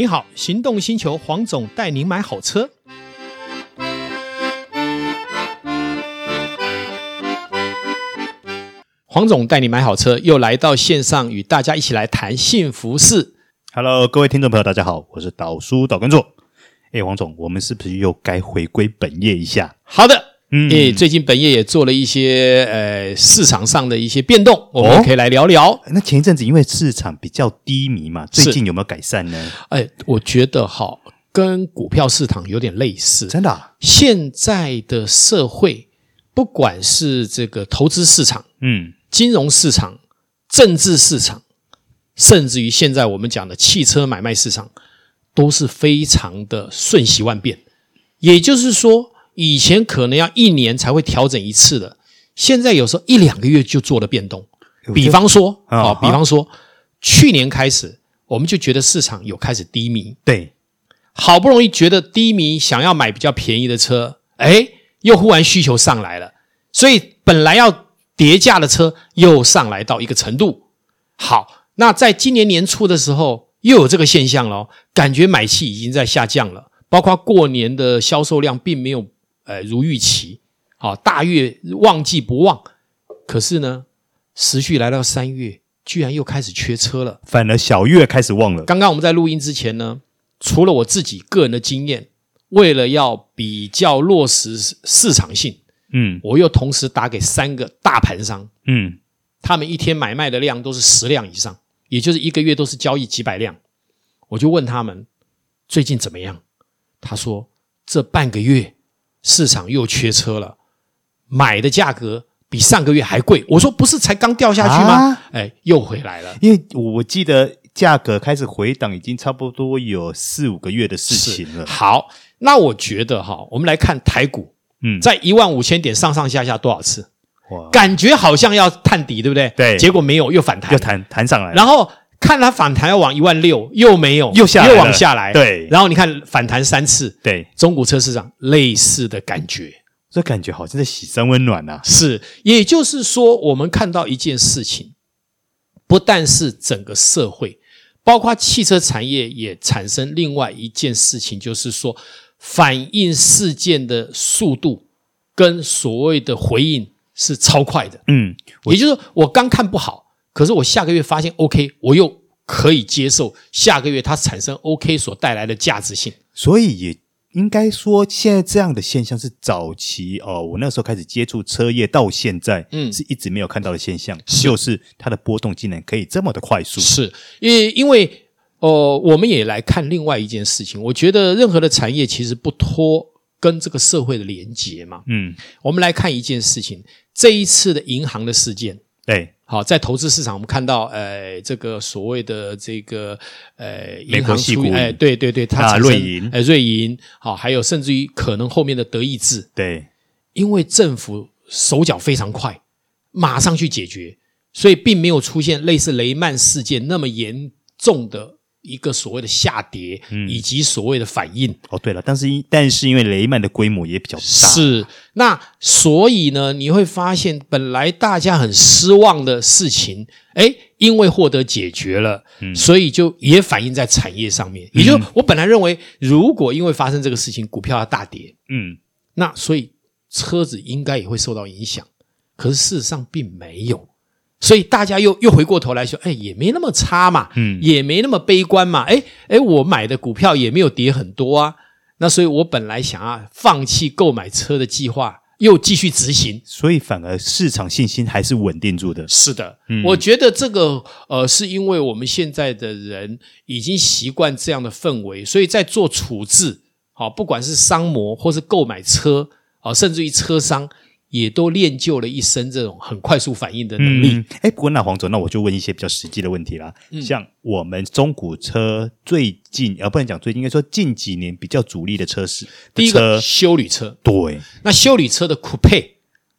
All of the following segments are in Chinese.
你好，行动星球黄总带您买好车。黄总带你买好车，又来到线上与大家一起来谈幸福事。Hello，各位听众朋友，大家好，我是导叔导观众。哎，黄总，我们是不是又该回归本业一下？好的。嗯，诶，最近本业也做了一些呃市场上的一些变动，我们可以来聊聊。哦，那前一阵子因为市场比较低迷嘛，最近有没有改善呢？哎，我觉得哈，跟股票市场有点类似。真的啊？现在的社会，不管是这个投资市场、嗯，金融市场、政治市场，甚至于现在我们讲的汽车买卖市场，都是非常的瞬息万变。也就是说。以前可能要一年才会调整一次的，现在有时候一两个月就做了变动。比方说，啊，比方说，去年开始我们就觉得市场有开始低迷，对，好不容易觉得低迷，想要买比较便宜的车，哎，又忽然需求上来了，所以本来要叠价的车又上来到一个程度。好，那在今年年初的时候又有这个现象了，感觉买气已经在下降了，包括过年的销售量并没有。呃，如预期，好，大月旺季不旺，可是呢，时序来到三月，居然又开始缺车了，反而小月开始旺了。刚刚我们在录音之前呢，除了我自己个人的经验，为了要比较落实市场性，嗯，我又同时打给三个大盘商，嗯，他们一天买卖的量都是十辆以上，也就是一个月都是交易几百辆，我就问他们最近怎么样？他说这半个月。市场又缺车了，买的价格比上个月还贵。我说不是才刚掉下去吗？啊、哎，又回来了。因为我记得价格开始回档，已经差不多有四五个月的事情了。好，那我觉得哈，我们来看台股，嗯，在一万五千点上上下下多少次？哇，感觉好像要探底，对不对？对，结果没有，又反弹，又弹弹上来，然后。看它反弹要往一万六，又没有，又下来，又往下来。对，然后你看反弹三次，对，中古车市场类似的感觉，这感觉好像在洗三温暖呐、啊。是，也就是说，我们看到一件事情，不但是整个社会，包括汽车产业也产生另外一件事情，就是说反应事件的速度跟所谓的回应是超快的。嗯，也就是说，我刚看不好。可是我下个月发现 OK，我又可以接受下个月它产生 OK 所带来的价值性，所以也应该说，现在这样的现象是早期哦，我那时候开始接触车业到现在，嗯，是一直没有看到的现象，是。就是它的波动竟然可以这么的快速，是。因为因为呃，我们也来看另外一件事情，我觉得任何的产业其实不脱跟这个社会的连结嘛，嗯，我们来看一件事情，这一次的银行的事件，对。好，在投资市场，我们看到，呃，这个所谓的这个，呃，银行出，哎，对对对，它产生，瑞银，哎，瑞银，好，还有甚至于可能后面的德意志，对，因为政府手脚非常快，马上去解决，所以并没有出现类似雷曼事件那么严重的。一个所谓的下跌，以及所谓的反应。嗯、哦，对了，但是因但是因为雷曼的规模也比较大，是那所以呢，你会发现本来大家很失望的事情，诶，因为获得解决了，嗯、所以就也反映在产业上面。也就是我本来认为，如果因为发生这个事情，股票要大跌，嗯，那所以车子应该也会受到影响。可是事实上并没有。所以大家又又回过头来说，哎，也没那么差嘛，嗯，也没那么悲观嘛，哎哎，我买的股票也没有跌很多啊，那所以我本来想要放弃购买车的计划，又继续执行，所以反而市场信心还是稳定住的。是的，嗯，我觉得这个呃，是因为我们现在的人已经习惯这样的氛围，所以在做处置，好，不管是商模或是购买车，啊，甚至于车商。也都练就了一身这种很快速反应的能力。哎、嗯，不过那黄总，那我就问一些比较实际的问题啦。嗯、像我们中古车最近，而不能讲最近，应该说近几年比较主力的车是第一个修旅车。对，那修旅车的 Coupe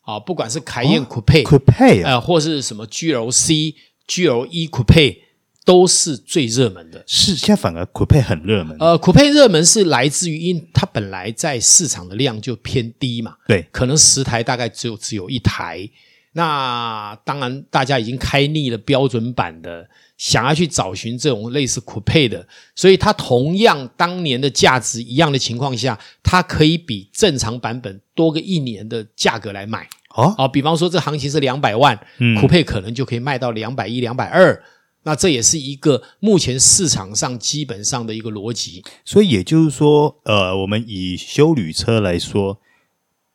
啊，不管是凯宴 Coupe、哦、Coupe 啊、呃，或是什么 GLC、GLE Coupe。都是最热门的，是现在反而酷配很热门。呃，酷配热门是来自于，因为它本来在市场的量就偏低嘛，对，可能十台大概只有只有一台，那当然，大家已经开腻了标准版的，想要去找寻这种类似酷配的，所以它同样当年的价值一样的情况下，它可以比正常版本多个一年的价格来买。哦，哦，比方说这行情是两百万，嗯酷配可能就可以卖到两百一、两百二。那这也是一个目前市场上基本上的一个逻辑。所以也就是说，呃，我们以修旅车来说。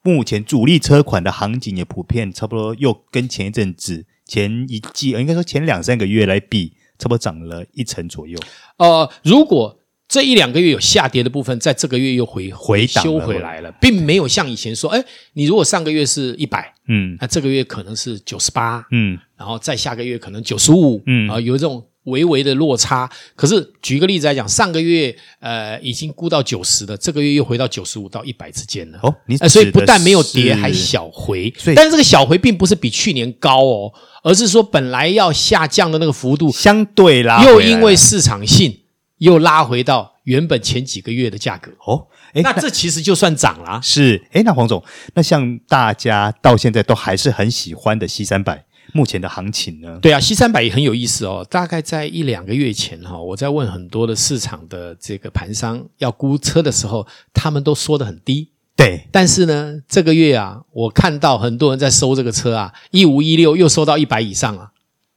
目前主力车款的行情也普遍差不多，又跟前一阵子、前一季，应该说前两三个月来比，差不多涨了一成左右。呃，如果这一两个月有下跌的部分，在这个月又回回修回来了，并没有像以前说，哎，你如果上个月是一百，嗯，那这个月可能是九十八，嗯，然后再下个月可能九十五，嗯，啊，有这种。微微的落差，可是举个例子来讲，上个月呃已经估到九十了，这个月又回到九十五到一百之间了。哦，你、呃、所以不但没有跌，还小回。但是这个小回并不是比去年高哦，而是说本来要下降的那个幅度相对啦，又因为市场性又拉回到原本前几个月的价格。哦，诶那这其实就算涨了。是，诶那黄总，那像大家到现在都还是很喜欢的 C 三百。目前的行情呢？对啊，C 三百也很有意思哦。大概在一两个月前哈，我在问很多的市场的这个盘商要估车的时候，他们都说得很低。对，但是呢，这个月啊，我看到很多人在收这个车啊，一五一六又收到一百以上了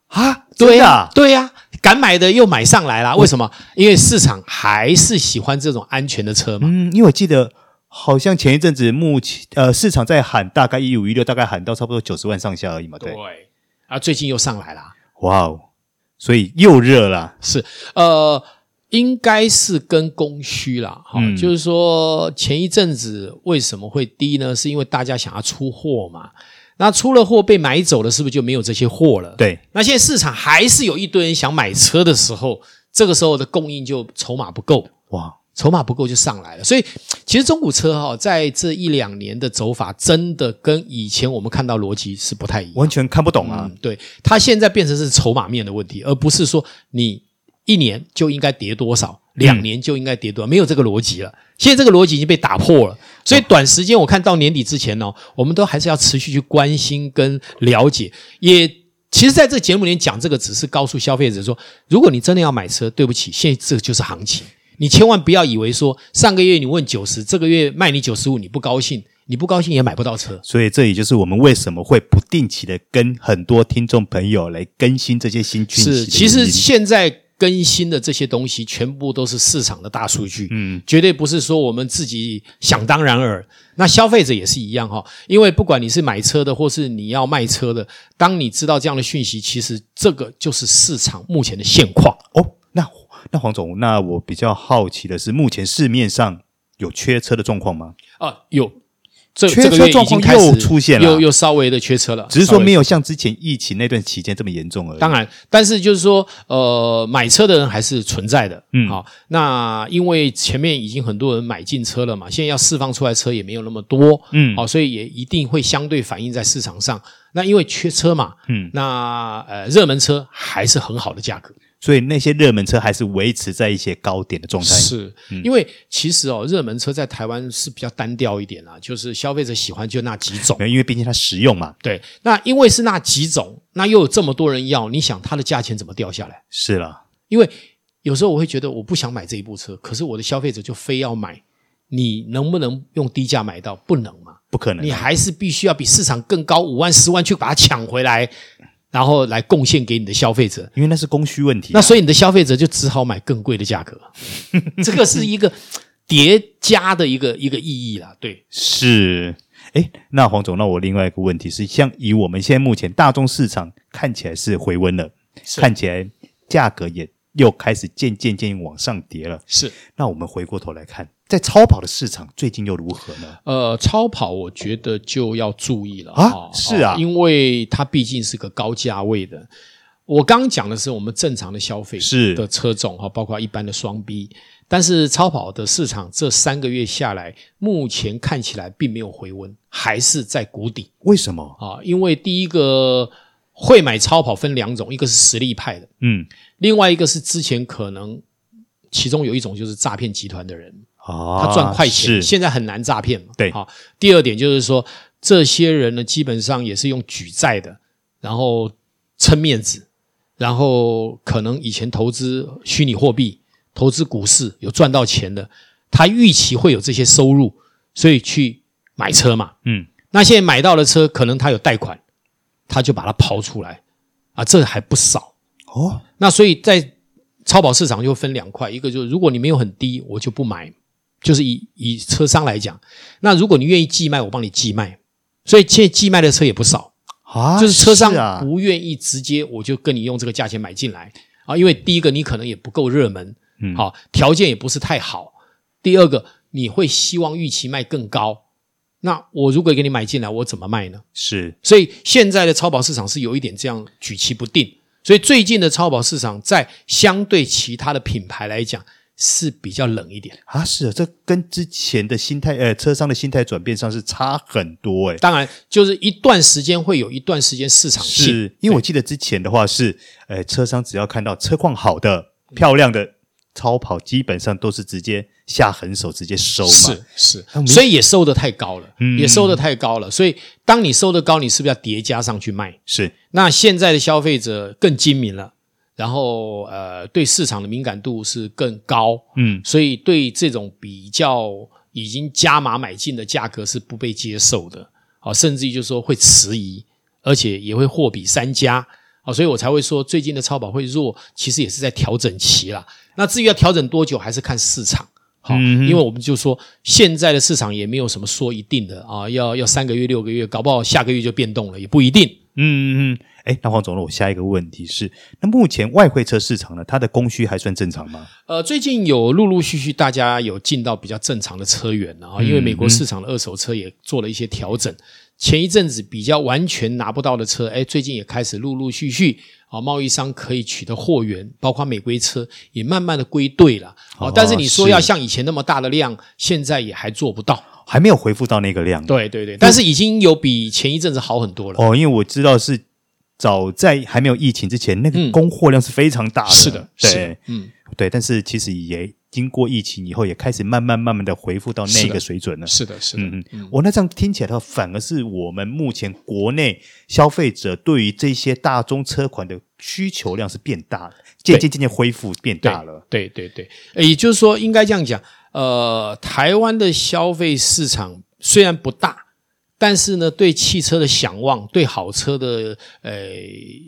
啊！对呀，对呀，敢买的又买上来了。为什么？因为市场还是喜欢这种安全的车嘛。嗯，因为我记得好像前一阵子目前呃市场在喊大概一五一六，大概喊到差不多九十万上下而已嘛。对。对啊，最近又上来了，哇哦！所以又热了，是呃，应该是跟供需啦，哈、嗯，就是说前一阵子为什么会低呢？是因为大家想要出货嘛，那出了货被买走了，是不是就没有这些货了？对，那现在市场还是有一堆人想买车的时候，这个时候的供应就筹码不够，哇。筹码不够就上来了，所以其实中古车哈，在这一两年的走法，真的跟以前我们看到逻辑是不太一样，完全看不懂啊。嗯、对，它现在变成是筹码面的问题，而不是说你一年就应该跌多少，两年就应该跌多少，没有这个逻辑了。现在这个逻辑已经被打破了，所以短时间我看到年底之前呢，我们都还是要持续去关心跟了解。也其实在这个节目里面讲这个，只是告诉消费者说，如果你真的要买车，对不起，现在这个就是行情。你千万不要以为说上个月你问九十，这个月卖你九十五，你不高兴，你不高兴也买不到车。所以这也就是我们为什么会不定期的跟很多听众朋友来更新这些新讯息。是，其实现在更新的这些东西，全部都是市场的大数据，嗯，绝对不是说我们自己想当然耳。那消费者也是一样哈，因为不管你是买车的，或是你要卖车的，当你知道这样的讯息，其实这个就是市场目前的现况哦。那。那黄总，那我比较好奇的是，目前市面上有缺车的状况吗？啊，有，这缺车状况又出现了，又又稍微的缺车了，只是说没有像之前疫情那段期间这么严重而已。当然，但是就是说，呃，买车的人还是存在的。嗯，好，那因为前面已经很多人买进车了嘛，现在要释放出来车也没有那么多。嗯，好，所以也一定会相对反映在市场上。那因为缺车嘛，嗯，那呃，热门车还是很好的价格。所以那些热门车还是维持在一些高点的状态。是，嗯、因为其实哦，热门车在台湾是比较单调一点啊，就是消费者喜欢就那几种。因为毕竟它实用嘛。对，那因为是那几种，那又有这么多人要，你想它的价钱怎么掉下来？是了，因为有时候我会觉得我不想买这一部车，可是我的消费者就非要买，你能不能用低价买到？不能嘛？不可能，你还是必须要比市场更高五万、十万去把它抢回来。然后来贡献给你的消费者，因为那是供需问题啊。那所以你的消费者就只好买更贵的价格，这个是一个叠加的一个一个意义啦。对，是。哎，那黄总，那我另外一个问题是，像以我们现在目前大众市场看起来是回温了，看起来价格也又开始渐渐渐往上跌了。是。那我们回过头来看。在超跑的市场最近又如何呢？呃，超跑我觉得就要注意了啊，是啊，因为它毕竟是个高价位的。我刚刚讲的是我们正常的消费是的车种哈，包括一般的双 B，但是超跑的市场这三个月下来，目前看起来并没有回温，还是在谷底。为什么啊？因为第一个会买超跑分两种，一个是实力派的，嗯，另外一个是之前可能其中有一种就是诈骗集团的人。哦，他赚快钱，现在很难诈骗嘛。对，好。第二点就是说，这些人呢，基本上也是用举债的，然后撑面子，然后可能以前投资虚拟货币、投资股市有赚到钱的，他预期会有这些收入，所以去买车嘛。嗯，那现在买到的车，可能他有贷款，他就把它抛出来啊，这还不少哦。那所以在超跑市场就分两块，一个就是如果你没有很低，我就不买。就是以以车商来讲，那如果你愿意寄卖，我帮你寄卖。所以现在寄卖的车也不少啊，就是车商啊不愿意直接我就跟你用这个价钱买进来啊，因为第一个你可能也不够热门，嗯，好，条件也不是太好。第二个你会希望预期卖更高，那我如果给你买进来，我怎么卖呢？是，所以现在的超跑市场是有一点这样举棋不定。所以最近的超跑市场在相对其他的品牌来讲。是比较冷一点啊，是啊，这跟之前的心态，呃，车商的心态转变上是差很多诶。当然，就是一段时间会有一段时间市场性，是因为我记得之前的话是，呃，车商只要看到车况好的、漂亮的超跑，基本上都是直接下狠手，直接收嘛。是是，所以也收的太高了，嗯，也收的太高了。所以当你收的高，你是不是要叠加上去卖？是。那现在的消费者更精明了。然后，呃，对市场的敏感度是更高，嗯，所以对这种比较已经加码买进的价格是不被接受的，啊，甚至于就是说会迟疑，而且也会货比三家，哦，所以我才会说最近的超跑会弱，其实也是在调整期啦。那至于要调整多久，还是看市场，因为我们就说现在的市场也没有什么说一定的啊，要要三个月、六个月，搞不好下个月就变动了，也不一定，嗯嗯嗯。哎，那黄总，呢我下一个问题是，那目前外汇车市场呢，它的供需还算正常吗？呃，最近有陆陆续续大家有进到比较正常的车源了啊，因为美国市场的二手车也做了一些调整。嗯、前一阵子比较完全拿不到的车，哎，最近也开始陆陆续续啊，贸易商可以取得货源，包括美规车也慢慢的归队了啊。哦、但是你说要像以前那么大的量，现在也还做不到，还没有恢复到那个量。对对对，但是已经有比前一阵子好很多了。哦，因为我知道是。早在还没有疫情之前，那个供货量是非常大的。嗯、是的，对，是嗯，对。但是其实也经过疫情以后，也开始慢慢慢慢的恢复到那个水准了。是的，是的，嗯嗯。我、哦、那这样听起来的话，反而是我们目前国内消费者对于这些大宗车款的需求量是变大了，渐渐渐渐恢复变大了。对对对，对，也就是说，应该这样讲。呃，台湾的消费市场虽然不大。但是呢，对汽车的想望，对好车的呃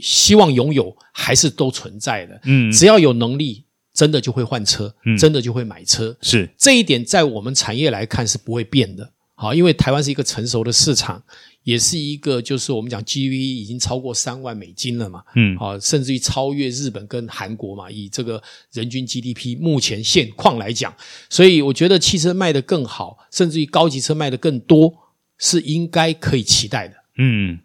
希望拥有，还是都存在的。嗯，只要有能力，真的就会换车，嗯，真的就会买车。是这一点，在我们产业来看是不会变的。好，因为台湾是一个成熟的市场，也是一个就是我们讲 GDP 已经超过三万美金了嘛。嗯，好，甚至于超越日本跟韩国嘛。以这个人均 GDP 目前现况来讲，所以我觉得汽车卖得更好，甚至于高级车卖得更多。是应该可以期待的。嗯，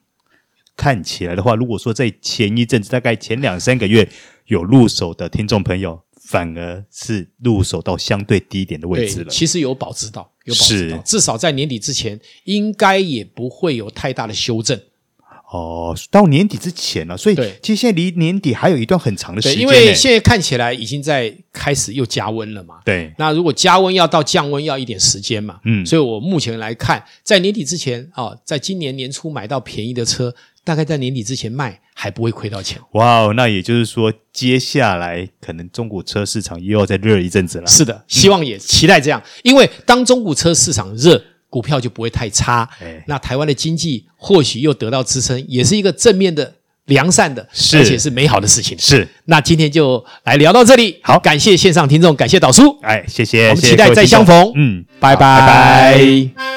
看起来的话，如果说在前一阵子，大概前两三个月有入手的听众朋友，反而是入手到相对低一点的位置了。其实有保值到，有保值到，至少在年底之前，应该也不会有太大的修正。哦，到年底之前了，啊，所以其实现在离年底还有一段很长的时间。因为现在看起来已经在开始又加温了嘛。对，那如果加温要到降温要一点时间嘛。嗯，所以我目前来看，在年底之前啊，哦，在今年年初买到便宜的车，大概在年底之前卖还不会亏到钱。哇哦，那也就是说，接下来可能中古车市场又要再热一阵子了。是的，希望也期待这样，嗯，因为当中古车市场热。股票就不会太差，哎，那台湾的经济或许又得到支撑，也是一个正面的、良善的，而且是美好的事情。是，那今天就来聊到这里，好，感谢线上听众，感谢导叔，哎，谢谢，我们期待再相逢，嗯，拜拜。拜。拜。